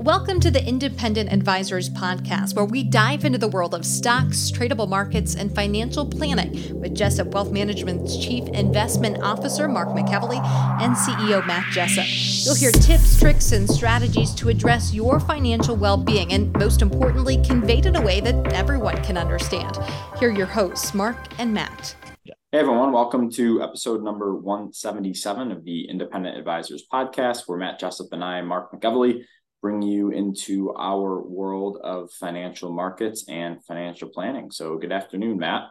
Welcome to the Independent Advisors Podcast, where we dive into the world of stocks, tradable markets, and financial planning with Jessup Wealth Management's Chief Investment Officer, Mark McEvely, and CEO, Matt Jessup. You'll hear tips, tricks, and strategies to address your financial well being, and most importantly, conveyed in a way that everyone can understand. Here are your hosts, Mark and Matt. Hey everyone, welcome to episode number 177 of the Independent Advisors Podcast, where Matt Jessup and I, Mark McEvely, bring you into our world of financial markets and financial planning. So, good afternoon, Matt.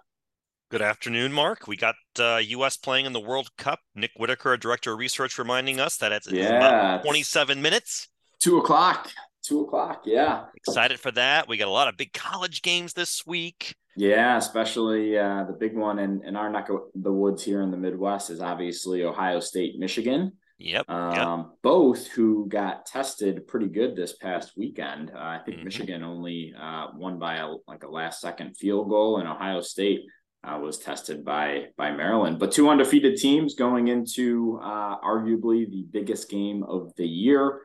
Good afternoon, Mark. We got uh, U.S. playing in the World Cup. Nick Whitaker, director of research, reminding us that it's yeah, about 27 minutes. Two o'clock. Two o'clock. Yeah. Excited for that. We got a lot of big college games this week. Yeah, especially uh, the big one in, in our neck of the woods here in the Midwest is obviously Ohio State, Michigan. Yep, um, yep. Both who got tested pretty good this past weekend. Uh, I think mm-hmm. Michigan only uh, won by a, like a last second field goal, and Ohio State uh, was tested by by Maryland. But two undefeated teams going into uh, arguably the biggest game of the year.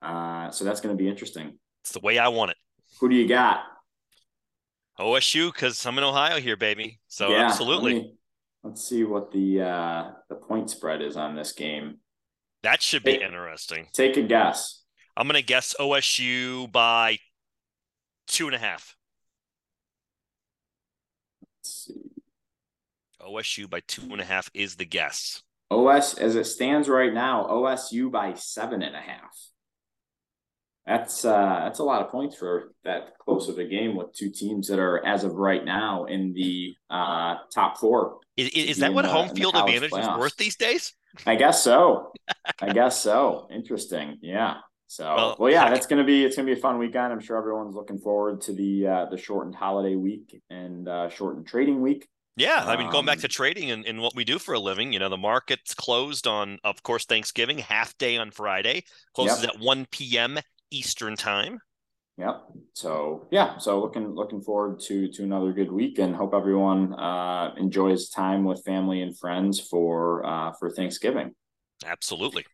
Uh, so that's going to be interesting. It's the way I want it. Who do you got? OSU, because I'm in Ohio here, baby. So yeah, absolutely. Let me, let's see what the uh, the point spread is on this game. That should be take, interesting. Take a guess. I'm going to guess OSU by two and a half. Let's see. OSU by two and a half is the guess. OS as it stands right now, OSU by seven and a half. That's uh that's a lot of points for that close of a game with two teams that are as of right now in the uh top four. Is, is that what home field advantage playoffs. is worth these days? I guess so. I guess so. Interesting. Yeah. So well, well yeah, that's gonna be it's gonna be a fun weekend. I'm sure everyone's looking forward to the uh, the shortened holiday week and uh, shortened trading week. Yeah, I mean, going back to um, trading and, and what we do for a living, you know, the market's closed on, of course, Thanksgiving, half day on Friday, closes yep. at 1 p.m. Eastern time. Yep. So yeah, so looking looking forward to to another good week, and hope everyone uh, enjoys time with family and friends for uh, for Thanksgiving. Absolutely.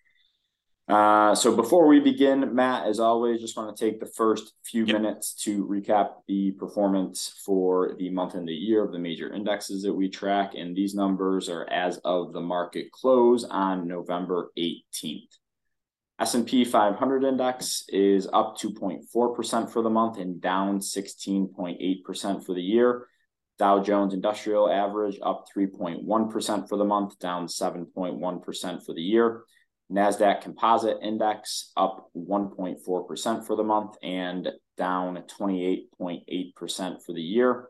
Uh, so before we begin, Matt, as always, just want to take the first few yep. minutes to recap the performance for the month and the year of the major indexes that we track, and these numbers are as of the market close on November 18th. S&P 500 index is up 2.4% for the month and down 16.8% for the year. Dow Jones Industrial Average up 3.1% for the month, down 7.1% for the year. NASDAQ Composite Index up 1.4% for the month and down 28.8% for the year.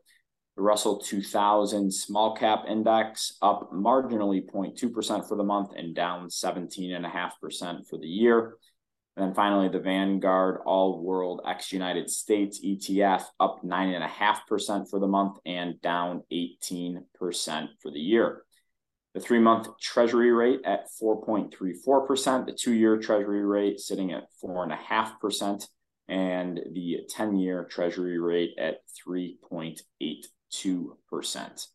The Russell 2000 Small Cap Index up marginally 0.2% for the month and down 17.5% for the year. And then finally, the Vanguard All World X United States ETF up 9.5% for the month and down 18% for the year. The three month Treasury rate at 4.34%, the two year Treasury rate sitting at 4.5%, and the 10 year Treasury rate at 3.8%. 2%.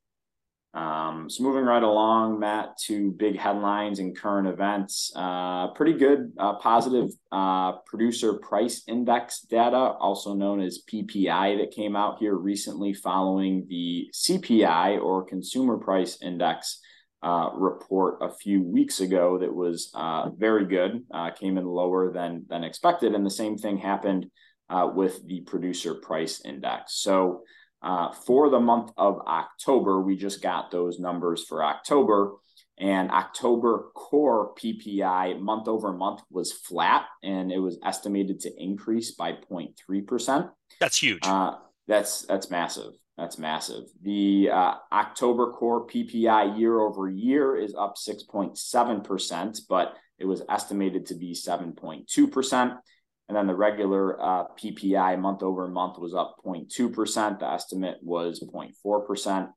Um, so moving right along, Matt, to big headlines and current events. Uh, pretty good uh, positive uh, producer price index data, also known as PPI, that came out here recently following the CPI or Consumer Price Index uh, report a few weeks ago. That was uh, very good, uh, came in lower than than expected, and the same thing happened with the producer price index. So uh, for the month of October, we just got those numbers for October, and October core PPI month over month was flat, and it was estimated to increase by 0.3 percent. That's huge. Uh, that's that's massive. That's massive. The uh, October core PPI year over year is up 6.7 percent, but it was estimated to be 7.2 percent. And then the regular uh, PPI month over month was up 0.2%. The estimate was 0.4%.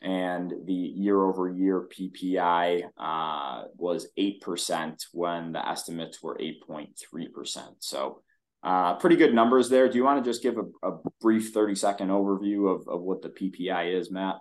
And the year over year PPI uh, was 8% when the estimates were 8.3%. So, uh, pretty good numbers there. Do you want to just give a, a brief 30 second overview of, of what the PPI is, Matt?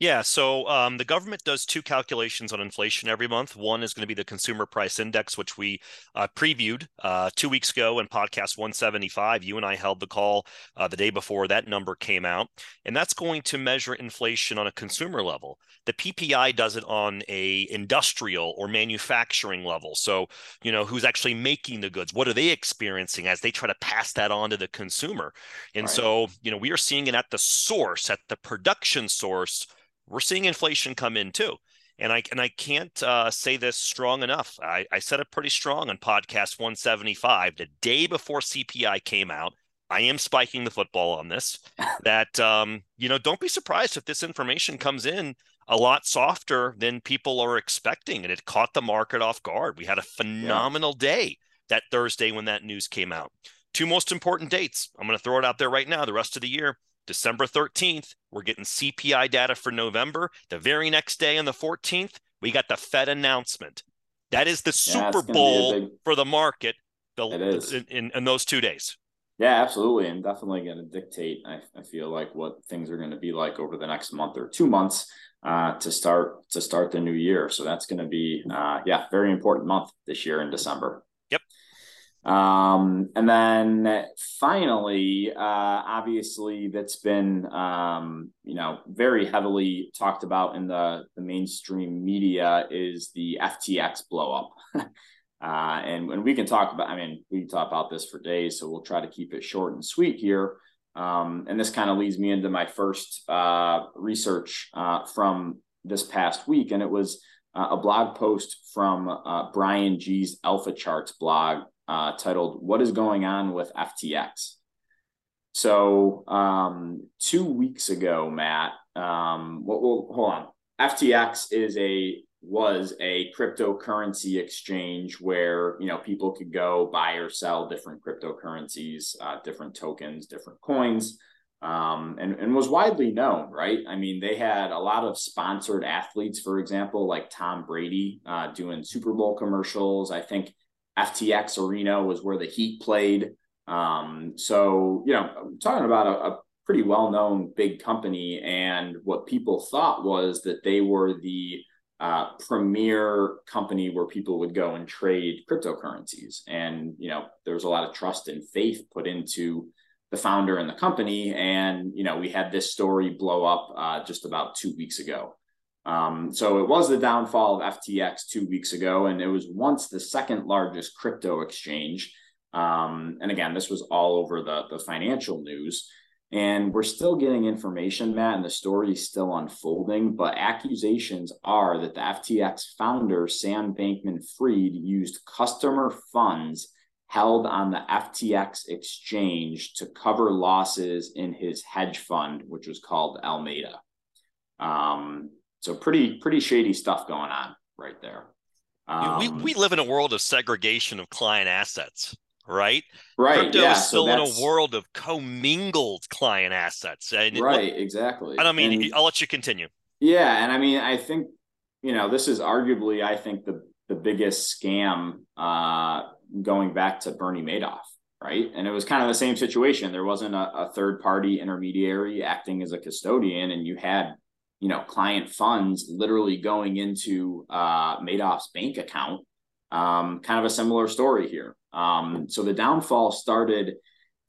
Yeah, so um, the government does two calculations on inflation every month. One is going to be the consumer price index, which we uh, previewed uh, two weeks ago in podcast 175. You and I held the call uh, the day before that number came out, and that's going to measure inflation on a consumer level. The PPI does it on a industrial or manufacturing level. So you know who's actually making the goods, what are they experiencing as they try to pass that on to the consumer, and right. so you know we are seeing it at the source, at the production source we're seeing inflation come in too. And I and I can't uh, say this strong enough. I, I said it pretty strong on podcast 175 the day before CPI came out. I am spiking the football on this. that um, you know, don't be surprised if this information comes in a lot softer than people are expecting, and it caught the market off guard. We had a phenomenal yeah. day that Thursday when that news came out. Two most important dates. I'm going to throw it out there right now. The rest of the year, December 13th, we're getting CPI data for November. The very next day on the 14th, we got the Fed announcement. That is the yeah, Super Bowl big... for the market the, it is. In, in, in, those two days. Yeah, absolutely. And definitely going to dictate, I, I, feel like, what things are going to be like over the next month or two months uh, to start to start the new year. So that's going to be, uh, yeah, very important month this year in December. Um, and then finally, uh, obviously, that's been um, you know very heavily talked about in the the mainstream media is the FTX blowup. uh, and when we can talk about, I mean, we can talk about this for days, so we'll try to keep it short and sweet here. Um, and this kind of leads me into my first uh, research uh, from this past week, and it was uh, a blog post from uh, Brian G's Alpha Charts blog uh, titled "What is Going On with FTX." So um, two weeks ago, Matt. Um, well, well, hold on. FTX is a was a cryptocurrency exchange where you know people could go buy or sell different cryptocurrencies, uh, different tokens, different coins, um, and and was widely known. Right? I mean, they had a lot of sponsored athletes, for example, like Tom Brady uh, doing Super Bowl commercials. I think FTX Arena was where the Heat played. Um, so, you know, I'm talking about a, a pretty well known big company. And what people thought was that they were the uh, premier company where people would go and trade cryptocurrencies. And, you know, there was a lot of trust and faith put into the founder and the company. And, you know, we had this story blow up uh, just about two weeks ago. Um, so it was the downfall of FTX two weeks ago, and it was once the second largest crypto exchange. Um, and again, this was all over the, the financial news. And we're still getting information, Matt, and the story is still unfolding. But accusations are that the FTX founder, Sam Bankman Fried, used customer funds held on the FTX exchange to cover losses in his hedge fund, which was called Alameda. Um, so pretty pretty shady stuff going on right there. Um, we we live in a world of segregation of client assets, right? Right. Crypto yeah, is still so in a world of commingled client assets. And right. exactly. I don't mean. And, I'll let you continue. Yeah, and I mean, I think you know this is arguably, I think the the biggest scam uh, going back to Bernie Madoff right? And it was kind of the same situation. There wasn't a, a, third party intermediary acting as a custodian, and you had you know client funds literally going into uh, Madoff's bank account. Um, kind of a similar story here. Um, so the downfall started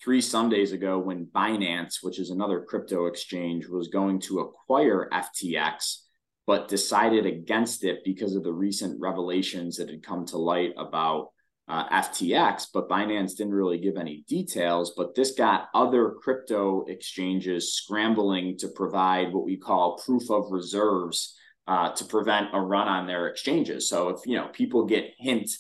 three Sundays ago when Binance, which is another crypto exchange, was going to acquire FTX, but decided against it because of the recent revelations that had come to light about uh, FTX, but Binance didn't really give any details. But this got other crypto exchanges scrambling to provide what we call proof of reserves uh, to prevent a run on their exchanges. So if you know people get hint,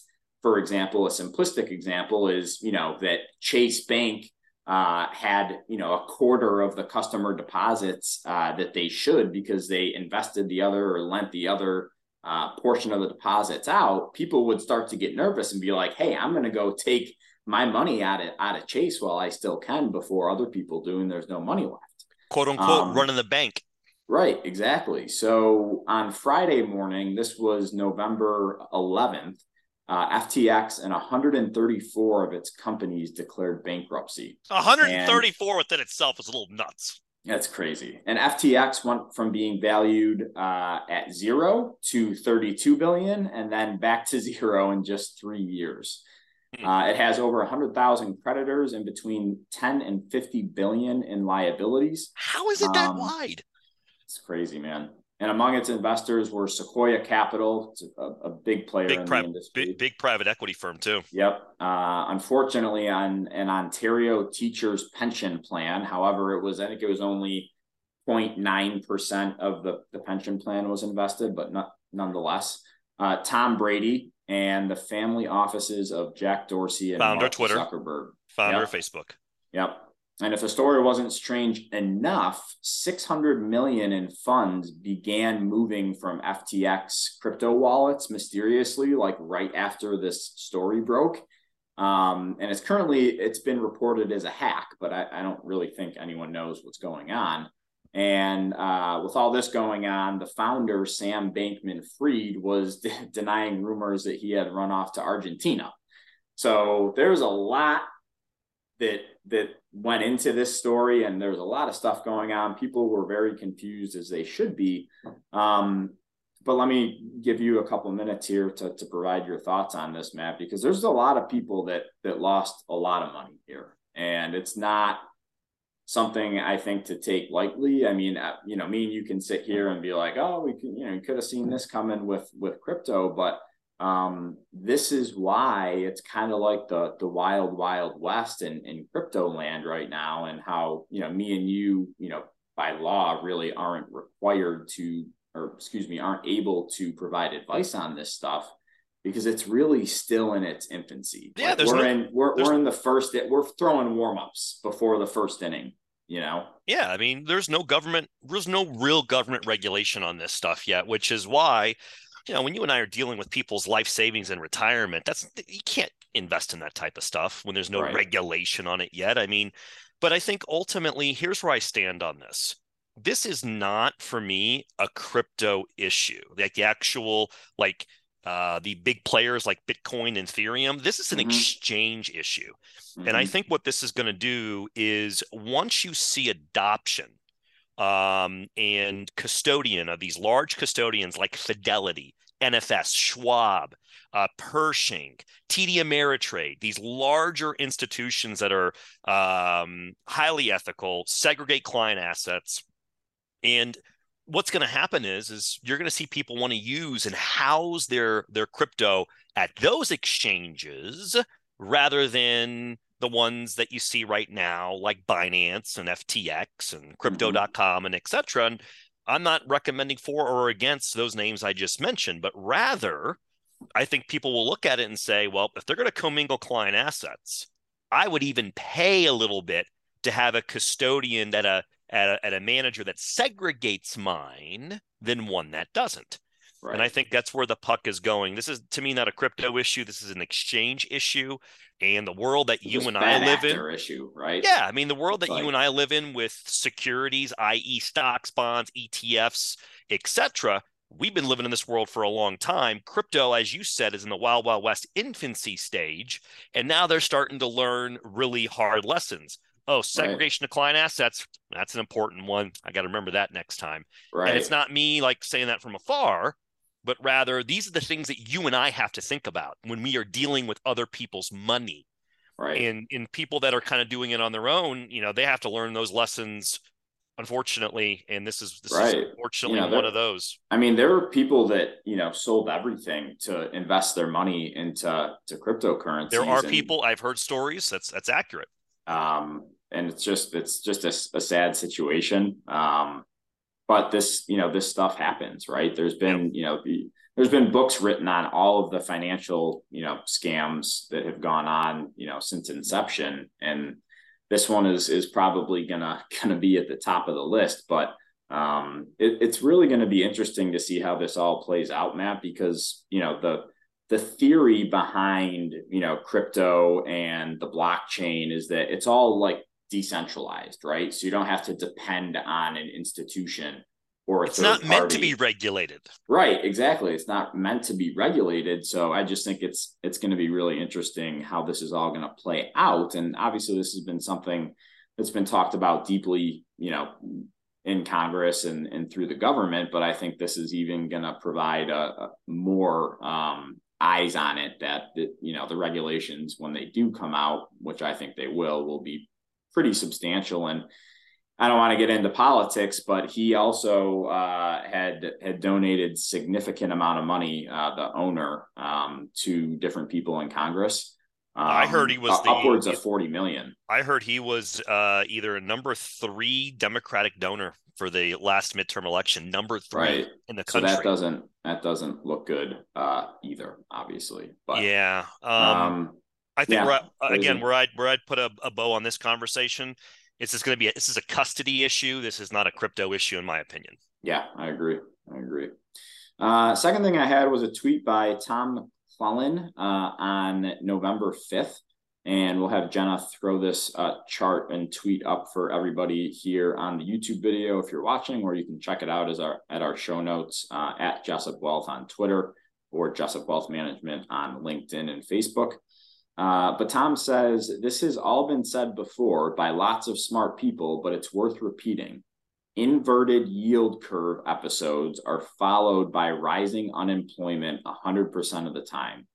for example, a simplistic example is you know that Chase Bank uh, had you know a quarter of the customer deposits uh, that they should because they invested the other or lent the other uh, portion of the deposits out, people would start to get nervous and be like, "Hey, I'm going to go take my money out of out of Chase while I still can before other people do, and there's no money left." "Quote unquote," um, running the bank. Right, exactly. So on Friday morning, this was November 11th. Uh, FTX and 134 of its companies declared bankruptcy. 134 and, within itself is a little nuts. That's crazy. And FTX went from being valued uh, at zero to 32 billion and then back to zero in just three years. Hmm. Uh, it has over 100,000 creditors and between 10 and 50 billion in liabilities. How is it that um, wide? It's crazy, man. And among its investors were Sequoia Capital, a, a, big player big in pri- the industry. Big, big, private equity firm, too. Yep. Uh, unfortunately, on an Ontario teachers pension plan, however, it was, I think it was only 0.9% of the, the pension plan was invested, but not, nonetheless. Uh, Tom Brady and the family offices of Jack Dorsey and founder Mark Twitter, Zuckerberg. Founder yep. Facebook. Yep. And if the story wasn't strange enough, 600 million in funds began moving from FTX crypto wallets mysteriously, like right after this story broke. Um, and it's currently it's been reported as a hack, but I, I don't really think anyone knows what's going on. And uh, with all this going on, the founder Sam Bankman-Fried was de- denying rumors that he had run off to Argentina. So there's a lot that that went into this story and there's a lot of stuff going on. People were very confused as they should be. Um, but let me give you a couple minutes here to, to provide your thoughts on this matt because there's a lot of people that that lost a lot of money here. And it's not something i think to take lightly. I mean uh, you know me and you can sit here and be like oh we can you know you could have seen this coming with with crypto but um, this is why it's kind of like the the wild wild west in, in crypto land right now and how you know me and you you know by law really aren't required to or excuse me aren't able to provide advice on this stuff because it's really still in its infancy. Yeah like we're no, in we're, we're in the first we're throwing warm-ups before the first inning you know? Yeah i mean there's no government there's no real government regulation on this stuff yet which is why you know, when you and I are dealing with people's life savings and retirement, that's you can't invest in that type of stuff when there's no right. regulation on it yet. I mean, but I think ultimately, here's where I stand on this. This is not for me a crypto issue, like the actual like uh, the big players like Bitcoin and Ethereum. This is an mm-hmm. exchange issue. Mm-hmm. And I mm-hmm. think what this is going to do is once you see adoption um, and custodian of these large custodians like Fidelity, NFS, Schwab, uh, Pershing, TD Ameritrade, these larger institutions that are um, highly ethical, segregate client assets. And what's going to happen is, is you're going to see people want to use and house their their crypto at those exchanges rather than the ones that you see right now, like Binance and FTX and Crypto.com mm-hmm. and etc. And I'm not recommending for or against those names I just mentioned, but rather, I think people will look at it and say, well, if they're going to commingle client assets, I would even pay a little bit to have a custodian that a at a, at a manager that segregates mine than one that doesn't. Right. And I think that's where the puck is going. This is to me not a crypto issue. This is an exchange issue, and the world that you and I live in. Issue, right? Yeah, I mean the world that like... you and I live in with securities, i.e., stocks, bonds, ETFs, etc. We've been living in this world for a long time. Crypto, as you said, is in the wild, wild west infancy stage, and now they're starting to learn really hard lessons. Oh, segregation right. of client assets. That's an important one. I got to remember that next time. Right. And it's not me like saying that from afar but rather these are the things that you and I have to think about when we are dealing with other people's money. Right. And in people that are kind of doing it on their own, you know, they have to learn those lessons unfortunately and this is this right. is unfortunately you know, one of those i mean there are people that you know sold everything to invest their money into to cryptocurrency there are and, people i've heard stories that's that's accurate um and it's just it's just a, a sad situation um but this you know this stuff happens right? There's been you know the, there's been books written on all of the financial you know scams that have gone on you know since inception. And this one is is probably gonna gonna be at the top of the list. But um it, it's really going to be interesting to see how this all plays out matt because you know the the theory behind you know crypto and the blockchain is that it's all like decentralized, right? So you don't have to depend on an institution or it's not party. meant to be regulated. Right, exactly. It's not meant to be regulated. So I just think it's it's going to be really interesting how this is all going to play out. And obviously, this has been something that's been talked about deeply, you know, in Congress and, and through the government. But I think this is even going to provide a, a more um, eyes on it that, that, you know, the regulations, when they do come out, which I think they will, will be pretty substantial. And I don't want to get into politics, but he also uh, had had donated significant amount of money, uh, the owner, um, to different people in Congress. Um, I heard he was uh, the, upwards of forty million. I heard he was uh, either a number three Democratic donor for the last midterm election, number three right. in the country. So that doesn't that doesn't look good uh, either, obviously. But yeah, um, um, I think yeah, we're, again where I'd where I'd put a, a bow on this conversation this is going to be a, this is a custody issue. This is not a crypto issue, in my opinion. Yeah, I agree. I agree. Uh, second thing I had was a tweet by Tom McClellan uh, on November 5th. And we'll have Jenna throw this uh, chart and tweet up for everybody here on the YouTube video if you're watching, or you can check it out as our at our show notes uh, at Jessup Wealth on Twitter or Jessup Wealth Management on LinkedIn and Facebook. Uh, but Tom says this has all been said before by lots of smart people, but it's worth repeating. Inverted yield curve episodes are followed by rising unemployment 100% of the time.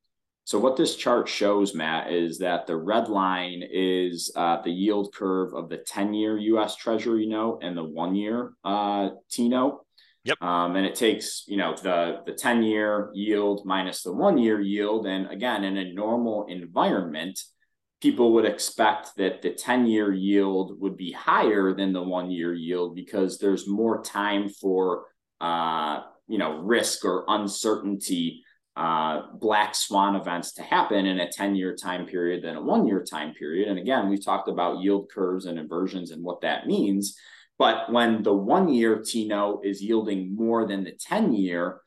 So, what this chart shows, Matt, is that the red line is uh, the yield curve of the 10 year US Treasury note and the one year uh, T note. Yep. Um, and it takes, you know, the the 10 year yield minus the one year yield. And again, in a normal environment, people would expect that the 10 year yield would be higher than the one year yield because there's more time for, uh, you know, risk or uncertainty, uh, black swan events to happen in a 10 year time period than a one year time period. And again, we've talked about yield curves and inversions and what that means. But when the one year T note is yielding more than the 10 year,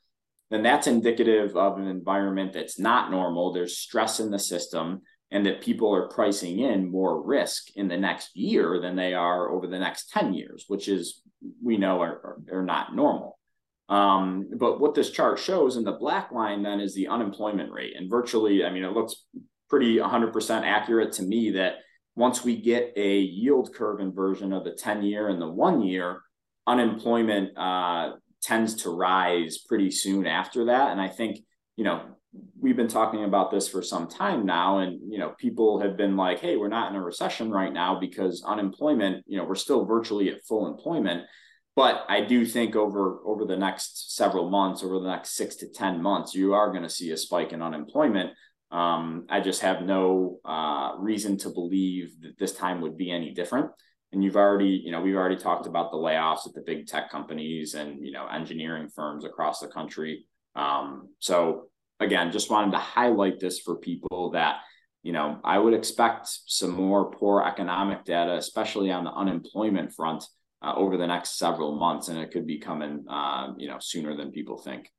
then that's indicative of an environment that's not normal. There's stress in the system, and that people are pricing in more risk in the next year than they are over the next 10 years, which is, we know, are, are, are not normal. Um, but what this chart shows in the black line then is the unemployment rate. And virtually, I mean, it looks pretty 100% accurate to me that once we get a yield curve inversion of the 10 year and the one year, unemployment uh, tends to rise pretty soon after that. And I think, you know, we've been talking about this for some time now. And, you know, people have been like, hey, we're not in a recession right now because unemployment, you know, we're still virtually at full employment. But I do think over over the next several months, over the next six to 10 months, you are going to see a spike in unemployment um, I just have no uh, reason to believe that this time would be any different. And you've already, you know, we've already talked about the layoffs at the big tech companies and you know engineering firms across the country. Um, so again, just wanted to highlight this for people that you know I would expect some more poor economic data, especially on the unemployment front, uh, over the next several months, and it could be coming, uh, you know, sooner than people think.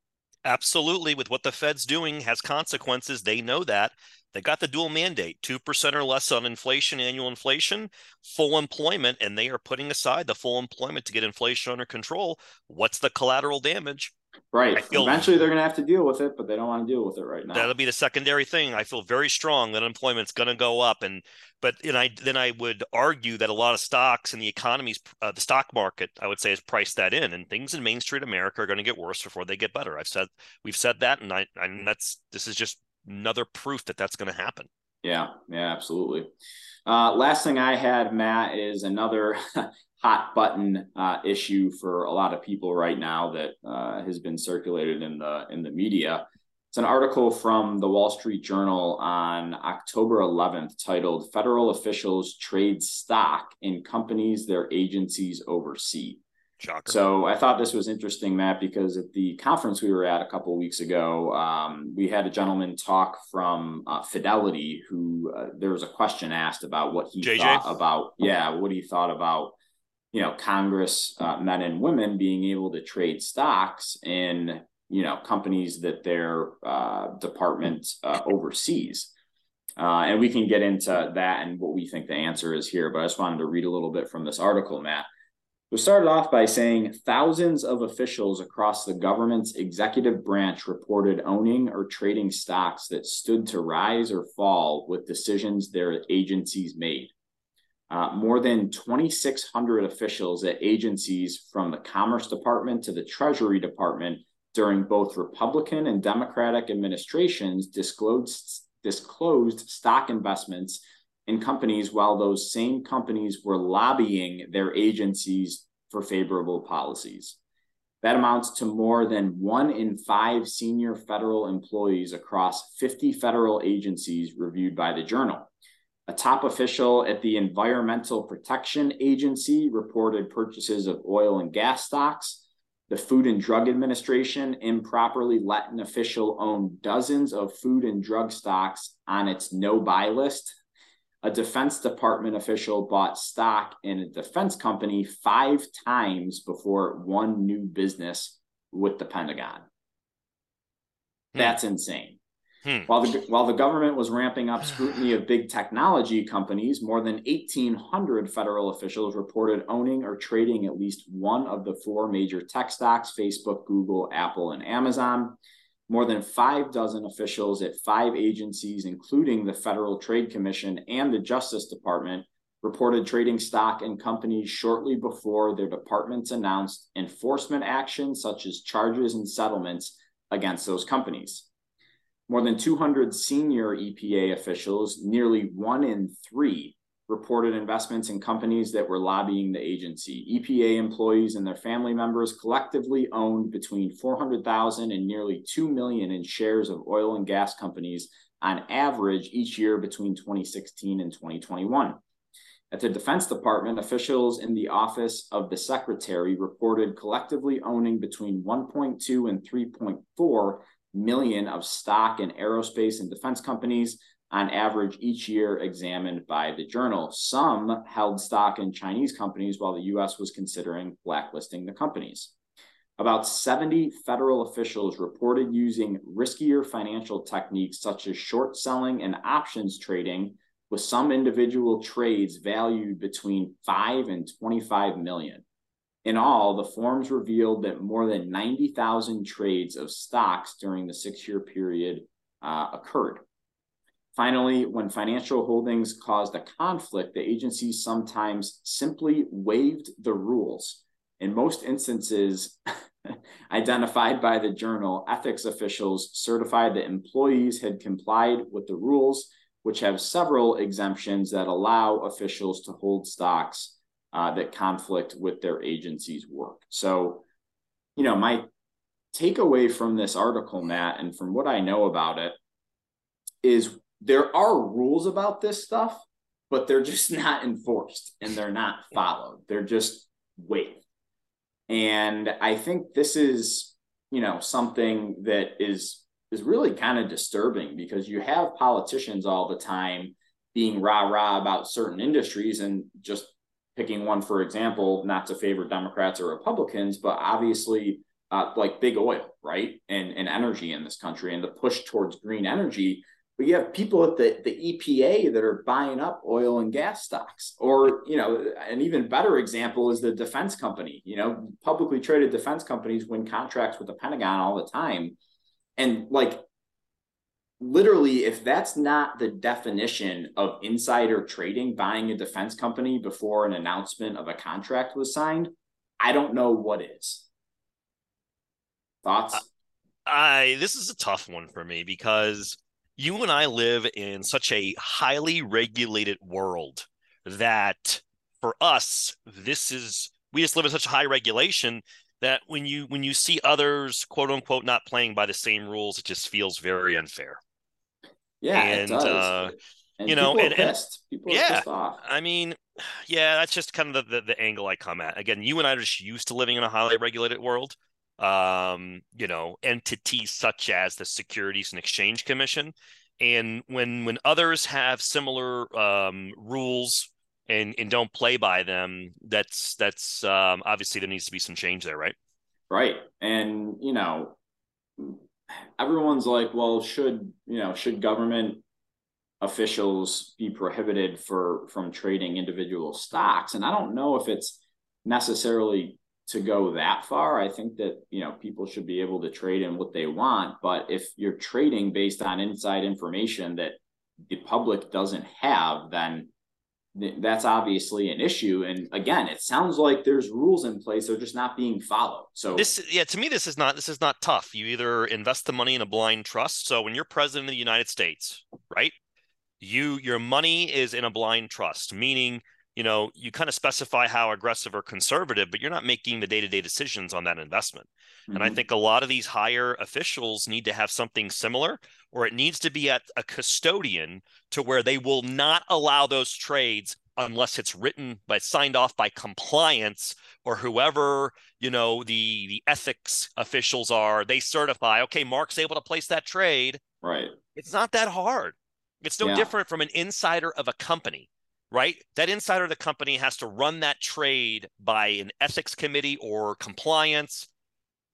Absolutely, with what the Fed's doing has consequences. They know that. They got the dual mandate, 2% or less on inflation, annual inflation, full employment, and they are putting aside the full employment to get inflation under control. What's the collateral damage? Right. Eventually, they're going to have to deal with it, but they don't want to deal with it right now. That'll be the secondary thing. I feel very strong that unemployment's going to go up, and but and I then I would argue that a lot of stocks and the economy's uh, the stock market I would say is priced that in, and things in Main Street America are going to get worse before they get better. I've said we've said that, and I and that's this is just another proof that that's going to happen. Yeah, yeah, absolutely. Uh, last thing I had, Matt, is another hot button uh, issue for a lot of people right now that uh, has been circulated in the in the media. It's an article from the Wall Street Journal on October 11th titled "Federal Officials Trade Stock in Companies Their Agencies Oversee." Shocker. So I thought this was interesting, Matt, because at the conference we were at a couple weeks ago, um, we had a gentleman talk from uh, Fidelity who uh, there was a question asked about what he JJ? thought about, yeah, what he thought about you know Congress uh, men and women being able to trade stocks in you know companies that their uh, department uh, oversees. Uh, and we can get into that and what we think the answer is here. But I just wanted to read a little bit from this article, Matt. We started off by saying thousands of officials across the government's executive branch reported owning or trading stocks that stood to rise or fall with decisions their agencies made. Uh, more than 2,600 officials at agencies from the Commerce Department to the Treasury Department during both Republican and Democratic administrations disclosed, disclosed stock investments in companies while those same companies were lobbying their agencies for favorable policies. That amounts to more than one in five senior federal employees across 50 federal agencies reviewed by the journal. A top official at the Environmental Protection Agency reported purchases of oil and gas stocks. The Food and Drug Administration improperly let an official own dozens of food and drug stocks on its no buy list. A Defense Department official bought stock in a defense company five times before one new business with the Pentagon. Hmm. That's insane. Hmm. While the while the government was ramping up scrutiny of big technology companies, more than 1,800 federal officials reported owning or trading at least one of the four major tech stocks: Facebook, Google, Apple, and Amazon. More than five dozen officials at five agencies, including the Federal Trade Commission and the Justice Department, reported trading stock in companies shortly before their departments announced enforcement actions such as charges and settlements against those companies. More than 200 senior EPA officials, nearly one in three, reported investments in companies that were lobbying the agency. EPA employees and their family members collectively owned between 400,000 and nearly 2 million in shares of oil and gas companies on average each year between 2016 and 2021. At the Defense Department, officials in the Office of the Secretary reported collectively owning between 1.2 and 3.4 million of stock in aerospace and defense companies on average each year examined by the journal. Some held stock in Chinese companies while the US was considering blacklisting the companies. About 70 federal officials reported using riskier financial techniques such as short selling and options trading, with some individual trades valued between 5 and 25 million. In all, the forms revealed that more than 90,000 trades of stocks during the six year period uh, occurred. Finally, when financial holdings caused a conflict, the agencies sometimes simply waived the rules. In most instances, identified by the journal, ethics officials certified that employees had complied with the rules, which have several exemptions that allow officials to hold stocks uh, that conflict with their agency's work. So, you know, my takeaway from this article, Matt, and from what I know about it, is there are rules about this stuff, but they're just not enforced and they're not followed. They're just waived. And I think this is, you know, something that is is really kind of disturbing because you have politicians all the time being rah rah about certain industries and just picking one for example, not to favor Democrats or Republicans, but obviously uh, like big oil, right, and and energy in this country and the push towards green energy. But you have people at the, the EPA that are buying up oil and gas stocks. Or, you know, an even better example is the defense company. You know, publicly traded defense companies win contracts with the Pentagon all the time. And like literally, if that's not the definition of insider trading, buying a defense company before an announcement of a contract was signed, I don't know what is. Thoughts? I this is a tough one for me because you and I live in such a highly regulated world that for us, this is we just live in such high regulation that when you when you see others quote unquote not playing by the same rules, it just feels very unfair. Yeah, and uh, and you know, and, and yeah, I mean, yeah, that's just kind of the, the, the angle I come at. Again, you and I are just used to living in a highly regulated world. Um, you know, entities such as the Securities and Exchange Commission, and when when others have similar um, rules and and don't play by them, that's that's um, obviously there needs to be some change there, right? Right, and you know, everyone's like, well, should you know, should government officials be prohibited for from trading individual stocks? And I don't know if it's necessarily to go that far. I think that you know people should be able to trade in what they want, but if you're trading based on inside information that the public doesn't have, then that's obviously an issue. And again, it sounds like there's rules in place; they're just not being followed. So this, yeah, to me, this is not this is not tough. You either invest the money in a blind trust. So when you're president of the United States, right, you your money is in a blind trust, meaning you know you kind of specify how aggressive or conservative, but you're not making the day to day decisions on that investment. Mm-hmm. And I mm-hmm. think a lot of these higher officials need to have something similar, or it needs to be at a custodian to where they will not allow those trades unless it's written by signed off by compliance or whoever you know the the ethics officials are they certify okay mark's able to place that trade right it's not that hard it's no yeah. different from an insider of a company right? That insider of the company has to run that trade by an ethics committee or compliance.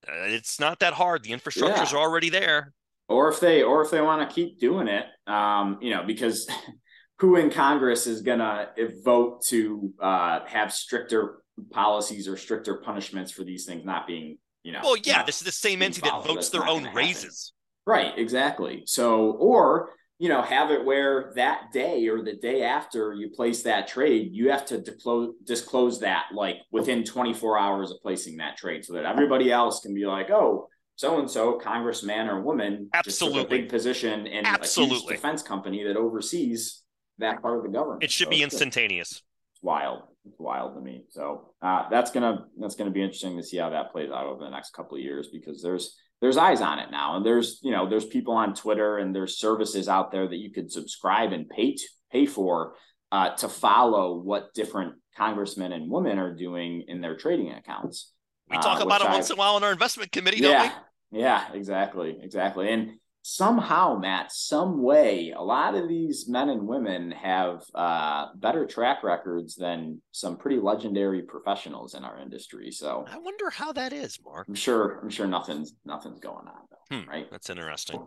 Uh, it's not that hard. The infrastructures yeah. already there. Or if they or if they want to keep doing it um you know because who in congress is gonna vote to uh have stricter policies or stricter punishments for these things not being you know well yeah this is the same entity that votes their own raises. Right exactly. So or you know have it where that day or the day after you place that trade you have to disclose disclose that like within 24 hours of placing that trade so that everybody else can be like oh so and so congressman or woman absolutely a big position in absolutely. a huge defense company that oversees that part of the government. It should so be instantaneous. It's wild. It's wild to me. So uh, that's gonna that's gonna be interesting to see how that plays out over the next couple of years because there's there's eyes on it now, and there's you know there's people on Twitter and there's services out there that you could subscribe and pay to, pay for uh, to follow what different congressmen and women are doing in their trading accounts. We talk uh, about it once in a while in our investment committee, yeah, Yeah, exactly, exactly. And somehow, Matt, some way, a lot of these men and women have uh, better track records than some pretty legendary professionals in our industry. So I wonder how that is, Mark. I'm sure. I'm sure nothing's nothing's going on though. Hmm, right? That's interesting.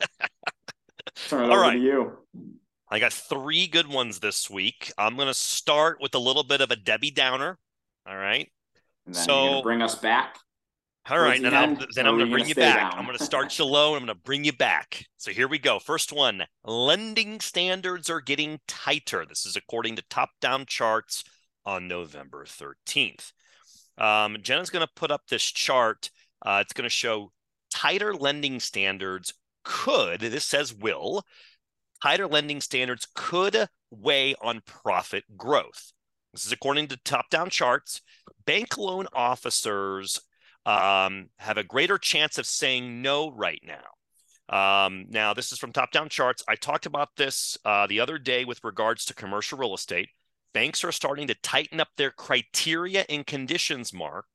Turn it All over right. to you. I got three good ones this week. I'm going to start with a little bit of a Debbie Downer. All right. And then so bring us back. All right, then, I'm, then I'm going to bring you back. Down? I'm going to start you low. I'm going to bring you back. So here we go. First one: lending standards are getting tighter. This is according to top-down charts on November 13th. Um, Jenna's going to put up this chart. Uh, it's going to show tighter lending standards could. This says will. Tighter lending standards could weigh on profit growth. This is according to top-down charts. Bank loan officers um, have a greater chance of saying no right now. Um, now, this is from top down charts. I talked about this uh, the other day with regards to commercial real estate. Banks are starting to tighten up their criteria and conditions, Mark,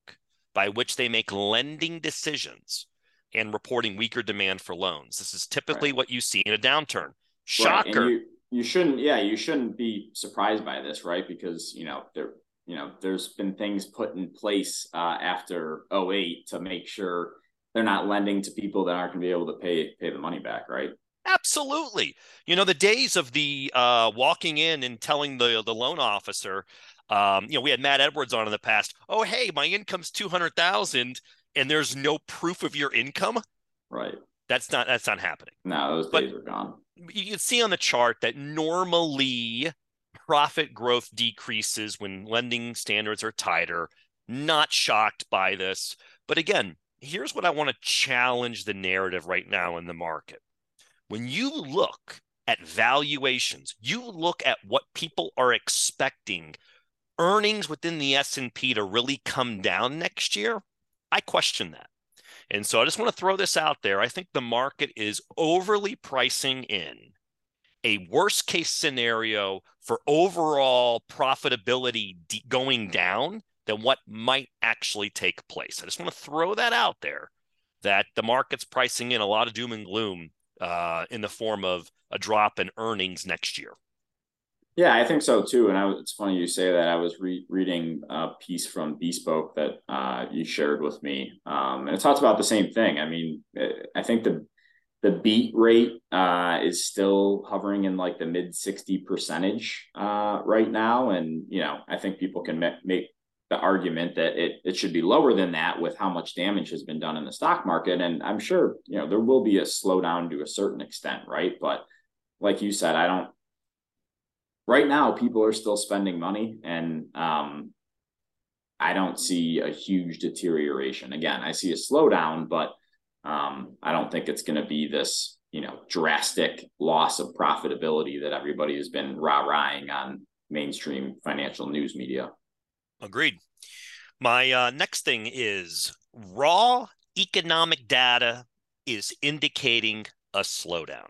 by which they make lending decisions and reporting weaker demand for loans. This is typically right. what you see in a downturn. Shocker. Right. You, you shouldn't, yeah, you shouldn't be surprised by this, right? Because, you know, they're you know, there's been things put in place uh, after 08 to make sure they're not lending to people that aren't going to be able to pay pay the money back, right? Absolutely. You know, the days of the uh, walking in and telling the the loan officer, um, you know, we had Matt Edwards on in the past. Oh, hey, my income's two hundred thousand, and there's no proof of your income. Right. That's not that's not happening. No, those but days are gone. You can see on the chart that normally profit growth decreases when lending standards are tighter. Not shocked by this. But again, here's what I want to challenge the narrative right now in the market. When you look at valuations, you look at what people are expecting earnings within the S&P to really come down next year, I question that. And so I just want to throw this out there. I think the market is overly pricing in a worst case scenario for overall profitability de- going down than what might actually take place. I just want to throw that out there that the market's pricing in a lot of doom and gloom uh, in the form of a drop in earnings next year. Yeah, I think so too. And I, it's funny you say that. I was re- reading a piece from Bespoke that uh, you shared with me, um, and it talks about the same thing. I mean, I think the the beat rate uh, is still hovering in like the mid 60 percentage uh, right now. And, you know, I think people can make, make the argument that it, it should be lower than that with how much damage has been done in the stock market. And I'm sure, you know, there will be a slowdown to a certain extent, right? But like you said, I don't, right now people are still spending money and um, I don't see a huge deterioration. Again, I see a slowdown, but um, I don't think it's going to be this, you know, drastic loss of profitability that everybody has been rah-rahing on mainstream financial news media. Agreed. My uh, next thing is raw economic data is indicating a slowdown.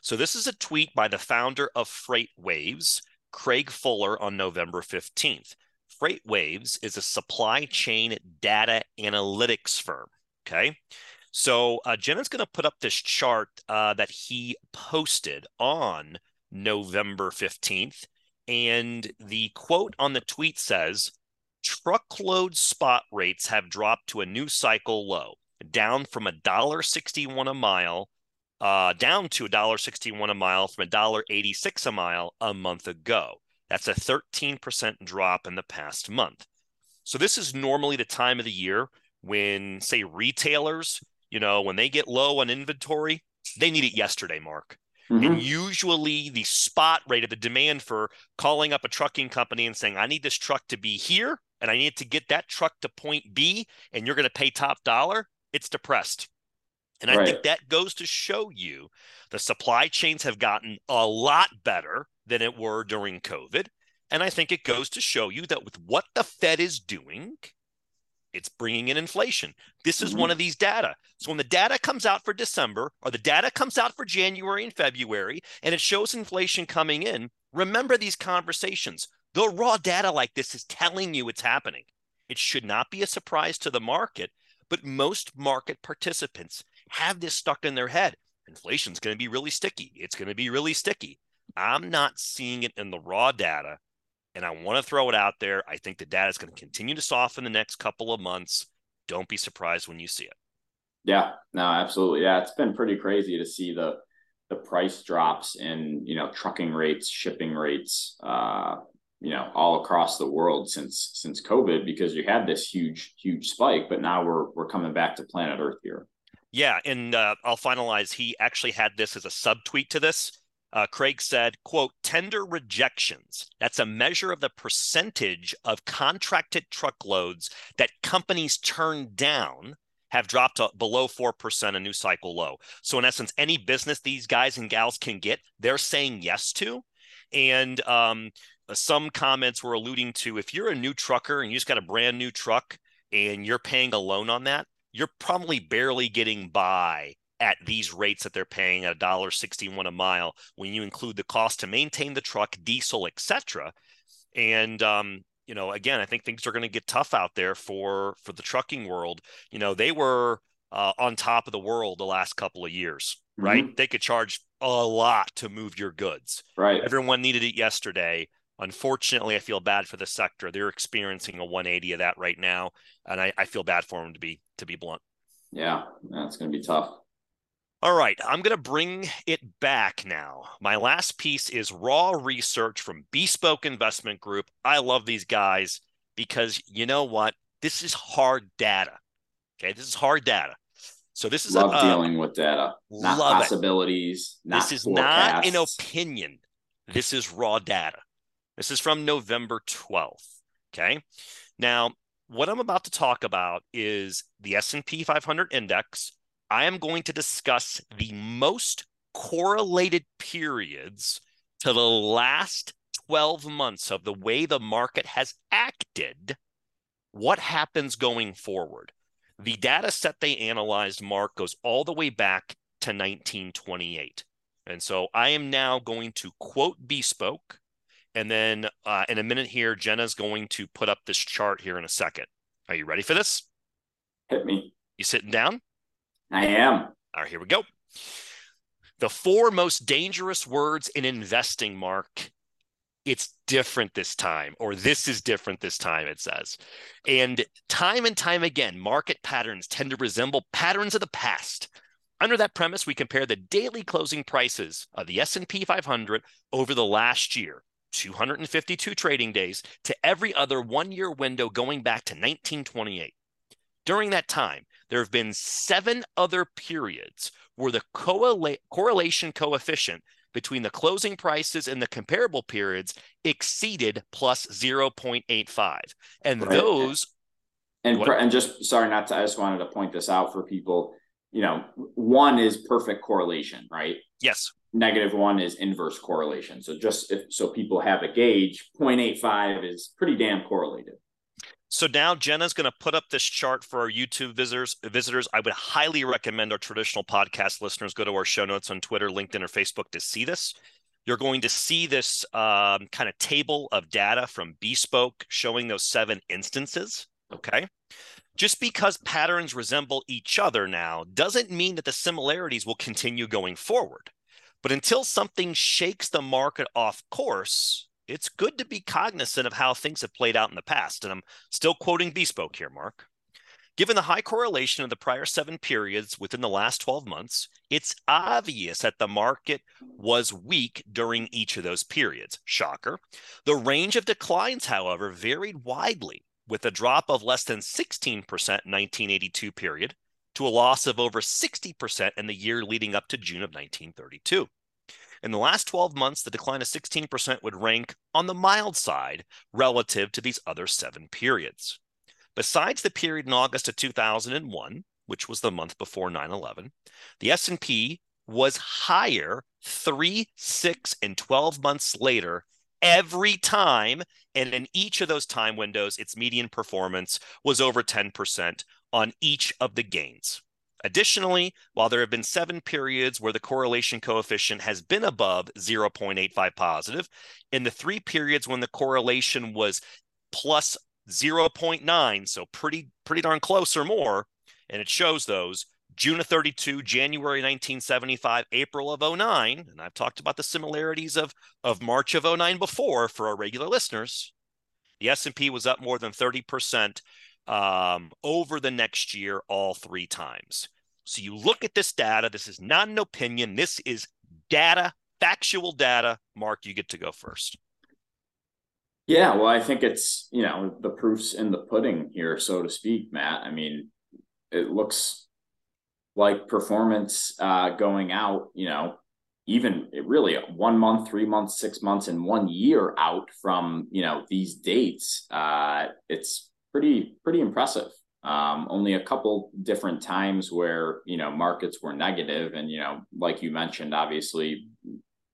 So, this is a tweet by the founder of Freight Waves, Craig Fuller, on November 15th. Freight Waves is a supply chain data analytics firm. Okay. So, uh, going to put up this chart uh, that he posted on November 15th. And the quote on the tweet says, truckload spot rates have dropped to a new cycle low, down from a dollar sixty-one a mile, uh, down to a dollar sixty-one a mile from a dollar eighty-six a mile a month ago. That's a thirteen percent drop in the past month. So this is normally the time of the year when, say, retailers, you know, when they get low on inventory, they need it yesterday, Mark. Mm-hmm. And usually the spot rate of the demand for calling up a trucking company and saying, I need this truck to be here and I need to get that truck to point B and you're going to pay top dollar, it's depressed. And I right. think that goes to show you the supply chains have gotten a lot better than it were during COVID. And I think it goes to show you that with what the Fed is doing, it's bringing in inflation. This is mm-hmm. one of these data. So when the data comes out for December or the data comes out for January and February and it shows inflation coming in, remember these conversations. The raw data like this is telling you it's happening. It should not be a surprise to the market, but most market participants have this stuck in their head. Inflation's going to be really sticky. It's going to be really sticky. I'm not seeing it in the raw data. And I want to throw it out there. I think the data is going to continue to soften the next couple of months. Don't be surprised when you see it. Yeah, no, absolutely. Yeah, it's been pretty crazy to see the the price drops in you know trucking rates, shipping rates, uh, you know all across the world since since covid because you had this huge huge spike but now we're we're coming back to planet earth here yeah and uh, i'll finalize he actually had this as a subtweet to this uh, craig said quote tender rejections that's a measure of the percentage of contracted truckloads that companies turn down have dropped below 4% a new cycle low. So in essence any business these guys and gals can get they're saying yes to. And um, uh, some comments were alluding to if you're a new trucker and you just got a brand new truck and you're paying a loan on that, you're probably barely getting by at these rates that they're paying at a dollar 61 a mile when you include the cost to maintain the truck, diesel, etc. And um, you know, again, I think things are going to get tough out there for for the trucking world. You know, they were uh, on top of the world the last couple of years, right? Mm-hmm. They could charge a lot to move your goods. Right. Everyone needed it yesterday. Unfortunately, I feel bad for the sector. They're experiencing a 180 of that right now, and I, I feel bad for them to be to be blunt. Yeah, that's going to be tough. All right, I'm going to bring it back now. My last piece is raw research from Bespoke Investment Group. I love these guys because you know what? This is hard data. Okay, this is hard data. So this is love a, uh, dealing with data, not possibilities. Not this is forecasts. not an opinion. This is raw data. This is from November 12th. Okay. Now, what I'm about to talk about is the S&P 500 index. I am going to discuss the most correlated periods to the last 12 months of the way the market has acted. What happens going forward? The data set they analyzed, Mark, goes all the way back to 1928. And so I am now going to quote Bespoke and then uh, in a minute here, Jenna's going to put up this chart here in a second. Are you ready for this? Hit me. You sitting down? I am. All right, here we go. The four most dangerous words in investing, Mark. It's different this time, or this is different this time, it says. And time and time again, market patterns tend to resemble patterns of the past. Under that premise, we compare the daily closing prices of the S&P 500 over the last year 252 trading days to every other one year window going back to 1928. During that time, there have been seven other periods where the correlation coefficient between the closing prices and the comparable periods exceeded plus 0.85. And right. those. And, and just sorry, not to, I just wanted to point this out for people. You know, one is perfect correlation, right? Yes. Negative one is inverse correlation. So just if so people have a gauge, 0.85 is pretty damn correlated. So now Jenna's going to put up this chart for our YouTube visitors. Visitors, I would highly recommend our traditional podcast listeners go to our show notes on Twitter, LinkedIn, or Facebook to see this. You're going to see this um, kind of table of data from Bespoke showing those seven instances. Okay. Just because patterns resemble each other now doesn't mean that the similarities will continue going forward. But until something shakes the market off course, it's good to be cognizant of how things have played out in the past. And I'm still quoting Bespoke here, Mark. Given the high correlation of the prior seven periods within the last 12 months, it's obvious that the market was weak during each of those periods. Shocker. The range of declines, however, varied widely, with a drop of less than 16% in 1982 period to a loss of over 60% in the year leading up to June of 1932. In the last 12 months, the decline of 16% would rank on the mild side relative to these other seven periods. Besides the period in August of 2001, which was the month before 9/11, the S&P was higher 3, 6 and 12 months later every time and in each of those time windows its median performance was over 10% on each of the gains. Additionally, while there have been seven periods where the correlation coefficient has been above 0.85 positive, in the three periods when the correlation was plus 0.9, so pretty pretty darn close or more, and it shows those June of 32, January 1975, April of 09, and I've talked about the similarities of of March of 09 before for our regular listeners. The S&P was up more than 30% um, over the next year all three times. So you look at this data. This is not an opinion. This is data, factual data. Mark, you get to go first. Yeah, well, I think it's, you know, the proof's in the pudding here, so to speak, Matt. I mean, it looks like performance uh, going out, you know, even really one month, three months, six months, and one year out from, you know, these dates. Uh, it's pretty pretty impressive. Um, only a couple different times where you know markets were negative, and you know, like you mentioned, obviously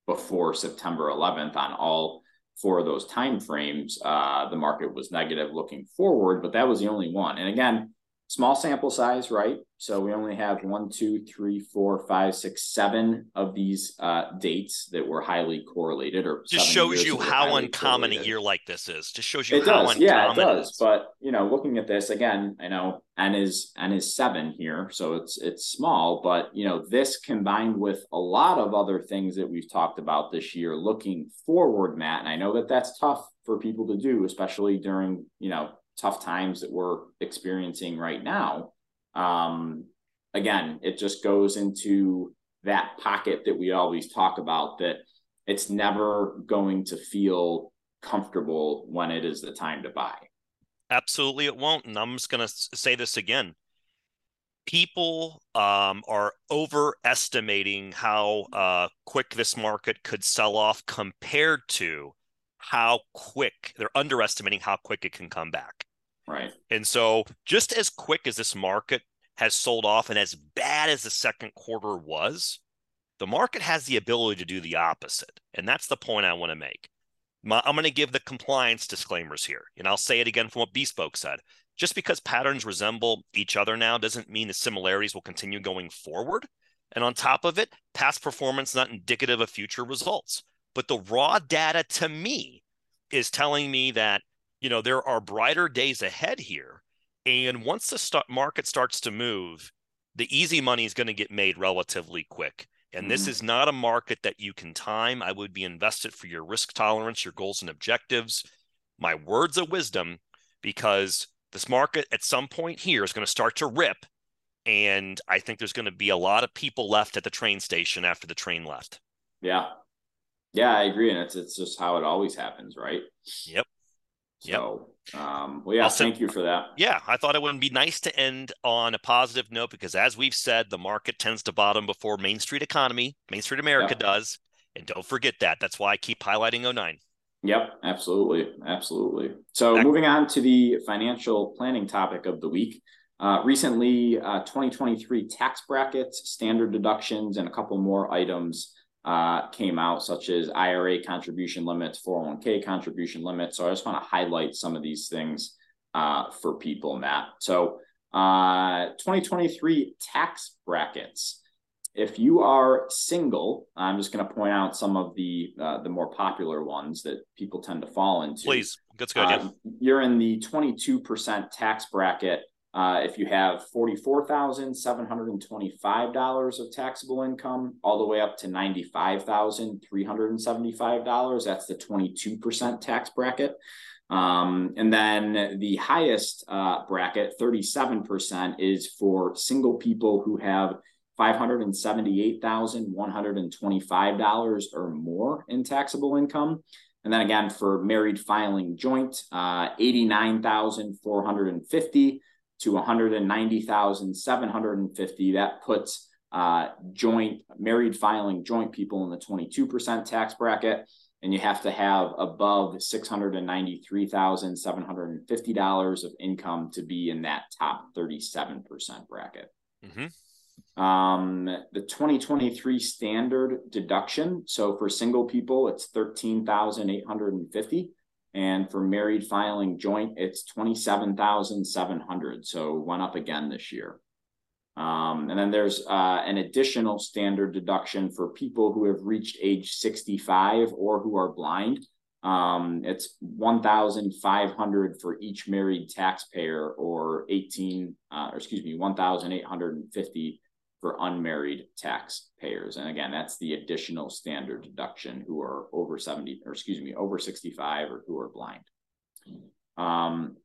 before September 11th on all four of those time frames, uh, the market was negative looking forward, but that was the only one. And again, small sample size, right? So we only have one, two, three, four, five, six, seven of these uh, dates that were highly correlated, or just shows you how uncommon correlated. a year like this is. Just shows you it how does. uncommon yeah, it does. It but you know, looking at this again, I know n is n is seven here, so it's it's small. But you know, this combined with a lot of other things that we've talked about this year, looking forward, Matt, and I know that that's tough for people to do, especially during you know tough times that we're experiencing right now. Um, again, it just goes into that pocket that we always talk about that it's never going to feel comfortable when it is the time to buy. Absolutely, it won't. And I'm just going to say this again. People um, are overestimating how uh, quick this market could sell off compared to how quick they're underestimating how quick it can come back. Right. And so, just as quick as this market has sold off and as bad as the second quarter was, the market has the ability to do the opposite. And that's the point I want to make. My, I'm going to give the compliance disclaimers here. And I'll say it again from what Bespoke said. Just because patterns resemble each other now doesn't mean the similarities will continue going forward. And on top of it, past performance is not indicative of future results. But the raw data to me is telling me that, you know, there are brighter days ahead here. And once the st- market starts to move, the easy money is going to get made relatively quick. And mm-hmm. this is not a market that you can time. I would be invested for your risk tolerance, your goals and objectives. My words of wisdom, because this market at some point here is going to start to rip. And I think there's going to be a lot of people left at the train station after the train left. Yeah. Yeah, I agree, and it's it's just how it always happens, right? Yep. So, yep. um, well, yeah, thank you for that. Yeah, I thought it would be nice to end on a positive note because, as we've said, the market tends to bottom before Main Street economy, Main Street America yep. does, And don't forget that. That's why I keep highlighting 09. Yep, absolutely. Absolutely. So, moving on to the financial planning topic of the week. Uh, recently, uh, 2023 tax brackets, standard deductions, and a couple more items uh, came out, such as IRA contribution limits, 401k contribution limits. So I just want to highlight some of these things uh, for people, Matt. So uh, 2023 tax brackets. If you are single, I'm just going to point out some of the uh, the more popular ones that people tend to fall into. Please, let's go. Uh, you're in the 22% tax bracket uh, if you have $44,725 of taxable income, all the way up to $95,375, that's the 22% tax bracket. Um, and then the highest uh, bracket, 37%, is for single people who have $578,125 or more in taxable income. And then again, for married filing joint, uh, 89,450 to 190,750. That puts uh, joint married filing joint people in the 22% tax bracket. And you have to have above $693,750 of income to be in that top 37% bracket. Mm-hmm. Um, the 2023 standard deduction. So for single people, it's 13,850. And for married filing joint, it's 27,700. So went up again this year. Um, and then there's uh, an additional standard deduction for people who have reached age 65 or who are blind. Um, it's 1,500 for each married taxpayer or 18, uh, or excuse me, 1,850 for unmarried taxpayers. And again, that's the additional standard deduction who are over 70, or excuse me, over 65 or who are blind. Um,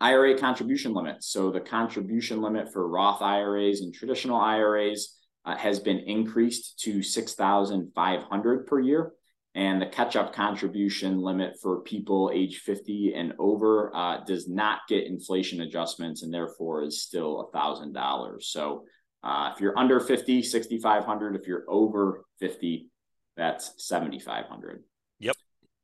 IRA contribution limits. So the contribution limit for Roth IRAs and traditional IRAs uh, has been increased to 6,500 per year. And the catch-up contribution limit for people age 50 and over uh, does not get inflation adjustments and therefore is still $1,000. So uh, if you're under 50, 6,500. If you're over 50, that's 7,500. Yep.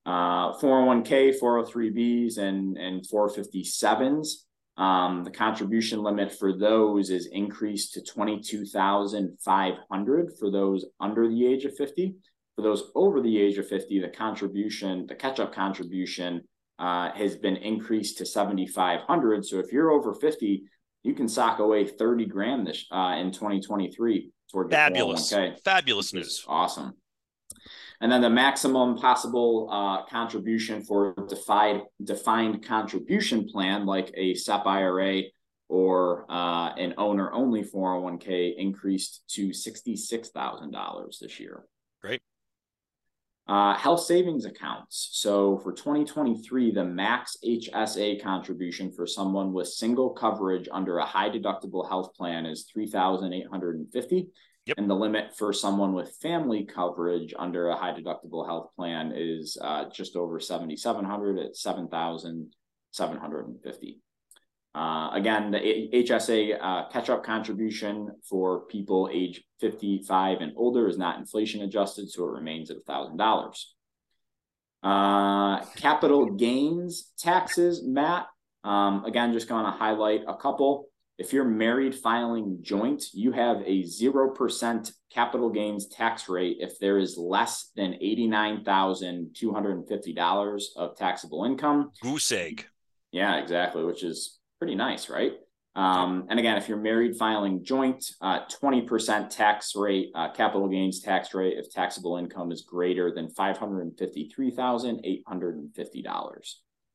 Uh, 401k, 403bs, and, and 457s. Um, the contribution limit for those is increased to 22,500 for those under the age of 50. For those over the age of 50, the contribution, the catch up contribution uh, has been increased to 7,500. So if you're over 50, you can sock away 30 grand this uh, in 2023 toward fabulous fabulous news awesome and then the maximum possible uh, contribution for defined defined contribution plan like a SEP IRA or uh, an owner only 401k increased to $66,000 this year. Great. Uh, health savings accounts. So for 2023, the max HSA contribution for someone with single coverage under a high deductible health plan is 3,850. Yep. And the limit for someone with family coverage under a high deductible health plan is uh, just over 7,700 at 7,750. Uh, again, the HSA uh, catch up contribution for people age 55 and older is not inflation adjusted, so it remains at $1,000. Uh, capital gains taxes, Matt. Um, again, just going to highlight a couple. If you're married filing joint, you have a 0% capital gains tax rate if there is less than $89,250 of taxable income. Goose egg. Yeah, exactly, which is pretty nice, right? Um, and again, if you're married filing joint, uh, 20% tax rate, uh, capital gains tax rate if taxable income is greater than $553,850.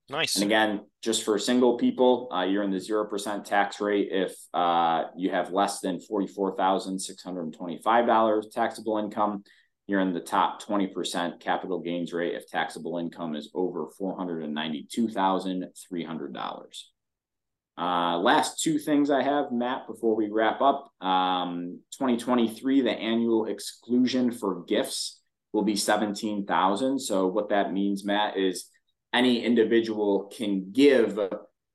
Nice. And again, just for single people, uh, you're in the 0% tax rate if uh, you have less than $44,625 taxable income. You're in the top 20% capital gains rate if taxable income is over $492,300. Uh, last two things I have, Matt, before we wrap up. Um, 2023, the annual exclusion for gifts will be 17,000. So what that means, Matt, is any individual can give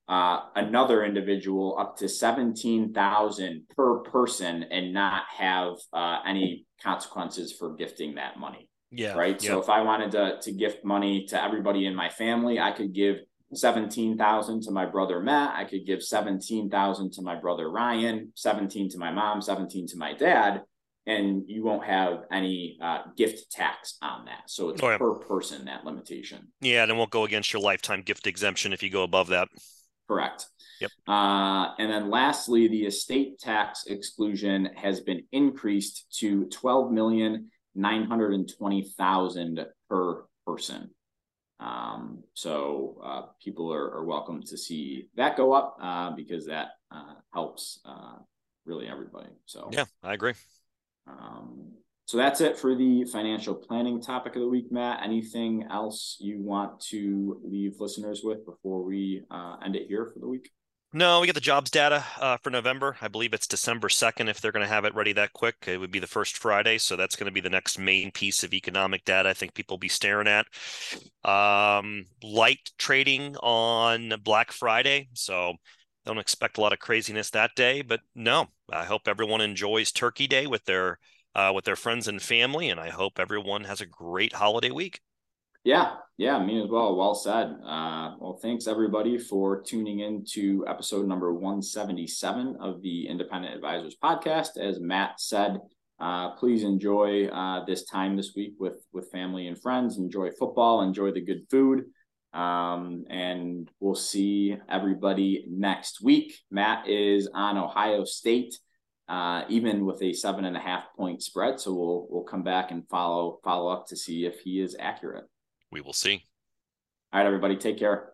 uh, another individual up to 17,000 per person and not have uh, any consequences for gifting that money. Yeah. Right. Yeah. So if I wanted to to gift money to everybody in my family, I could give seventeen thousand to my brother Matt. I could give seventeen thousand to my brother Ryan, seventeen to my mom, seventeen to my dad, and you won't have any uh, gift tax on that. So it's Oh, yeah. per person that limitation. Yeah, and it won't go against your lifetime gift exemption if you go above that. Correct. Yep. Uh, and then lastly, the estate tax exclusion has been increased to twelve million nine hundred and twenty thousand per person. Um, so uh, people are, are welcome to see that go up uh, because that uh, helps uh, really everybody. So Yeah, I agree. um, so that's it for the financial planning topic of the week, Matt. Anything else you want to leave listeners with before we uh, end it here for the week? No, we get the jobs data uh, for November. I believe it's December 2nd. If they're going to have it ready that quick, it would be the first Friday. So that's going to be the next main piece of economic data I think people will be staring at. Um, light trading on Black Friday. So don't expect a lot of craziness that day. But no, I hope everyone enjoys Turkey Day with their uh, with their friends and family, and I hope everyone has a great holiday week. Yeah, yeah, me as well. Well said. Uh, well, thanks everybody for tuning in to episode number 177 of the Independent Advisors podcast. As Matt said, uh, please enjoy uh, this time this week with with family and friends. Enjoy football. Enjoy the good food. Um, and we'll see everybody next week. Matt is on Ohio State, uh, even with a seven and a half point spread. So we'll we'll come back and follow follow up to see if he is accurate. We will see. All right, everybody, take care.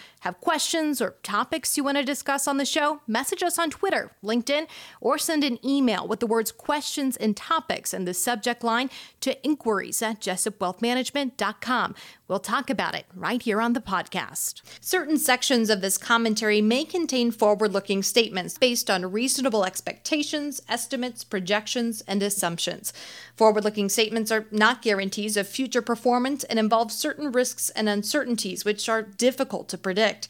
Have questions or topics you want to discuss on the show? Message us on Twitter, LinkedIn, or send an email with the words questions and topics in the subject line to inquiries at jessupwealthmanagement.com. We'll talk about it right here on the podcast. Certain sections of this commentary may contain forward looking statements based on reasonable expectations, estimates, projections, and assumptions. Forward looking statements are not guarantees of future performance and involve certain risks and uncertainties which are difficult to predict.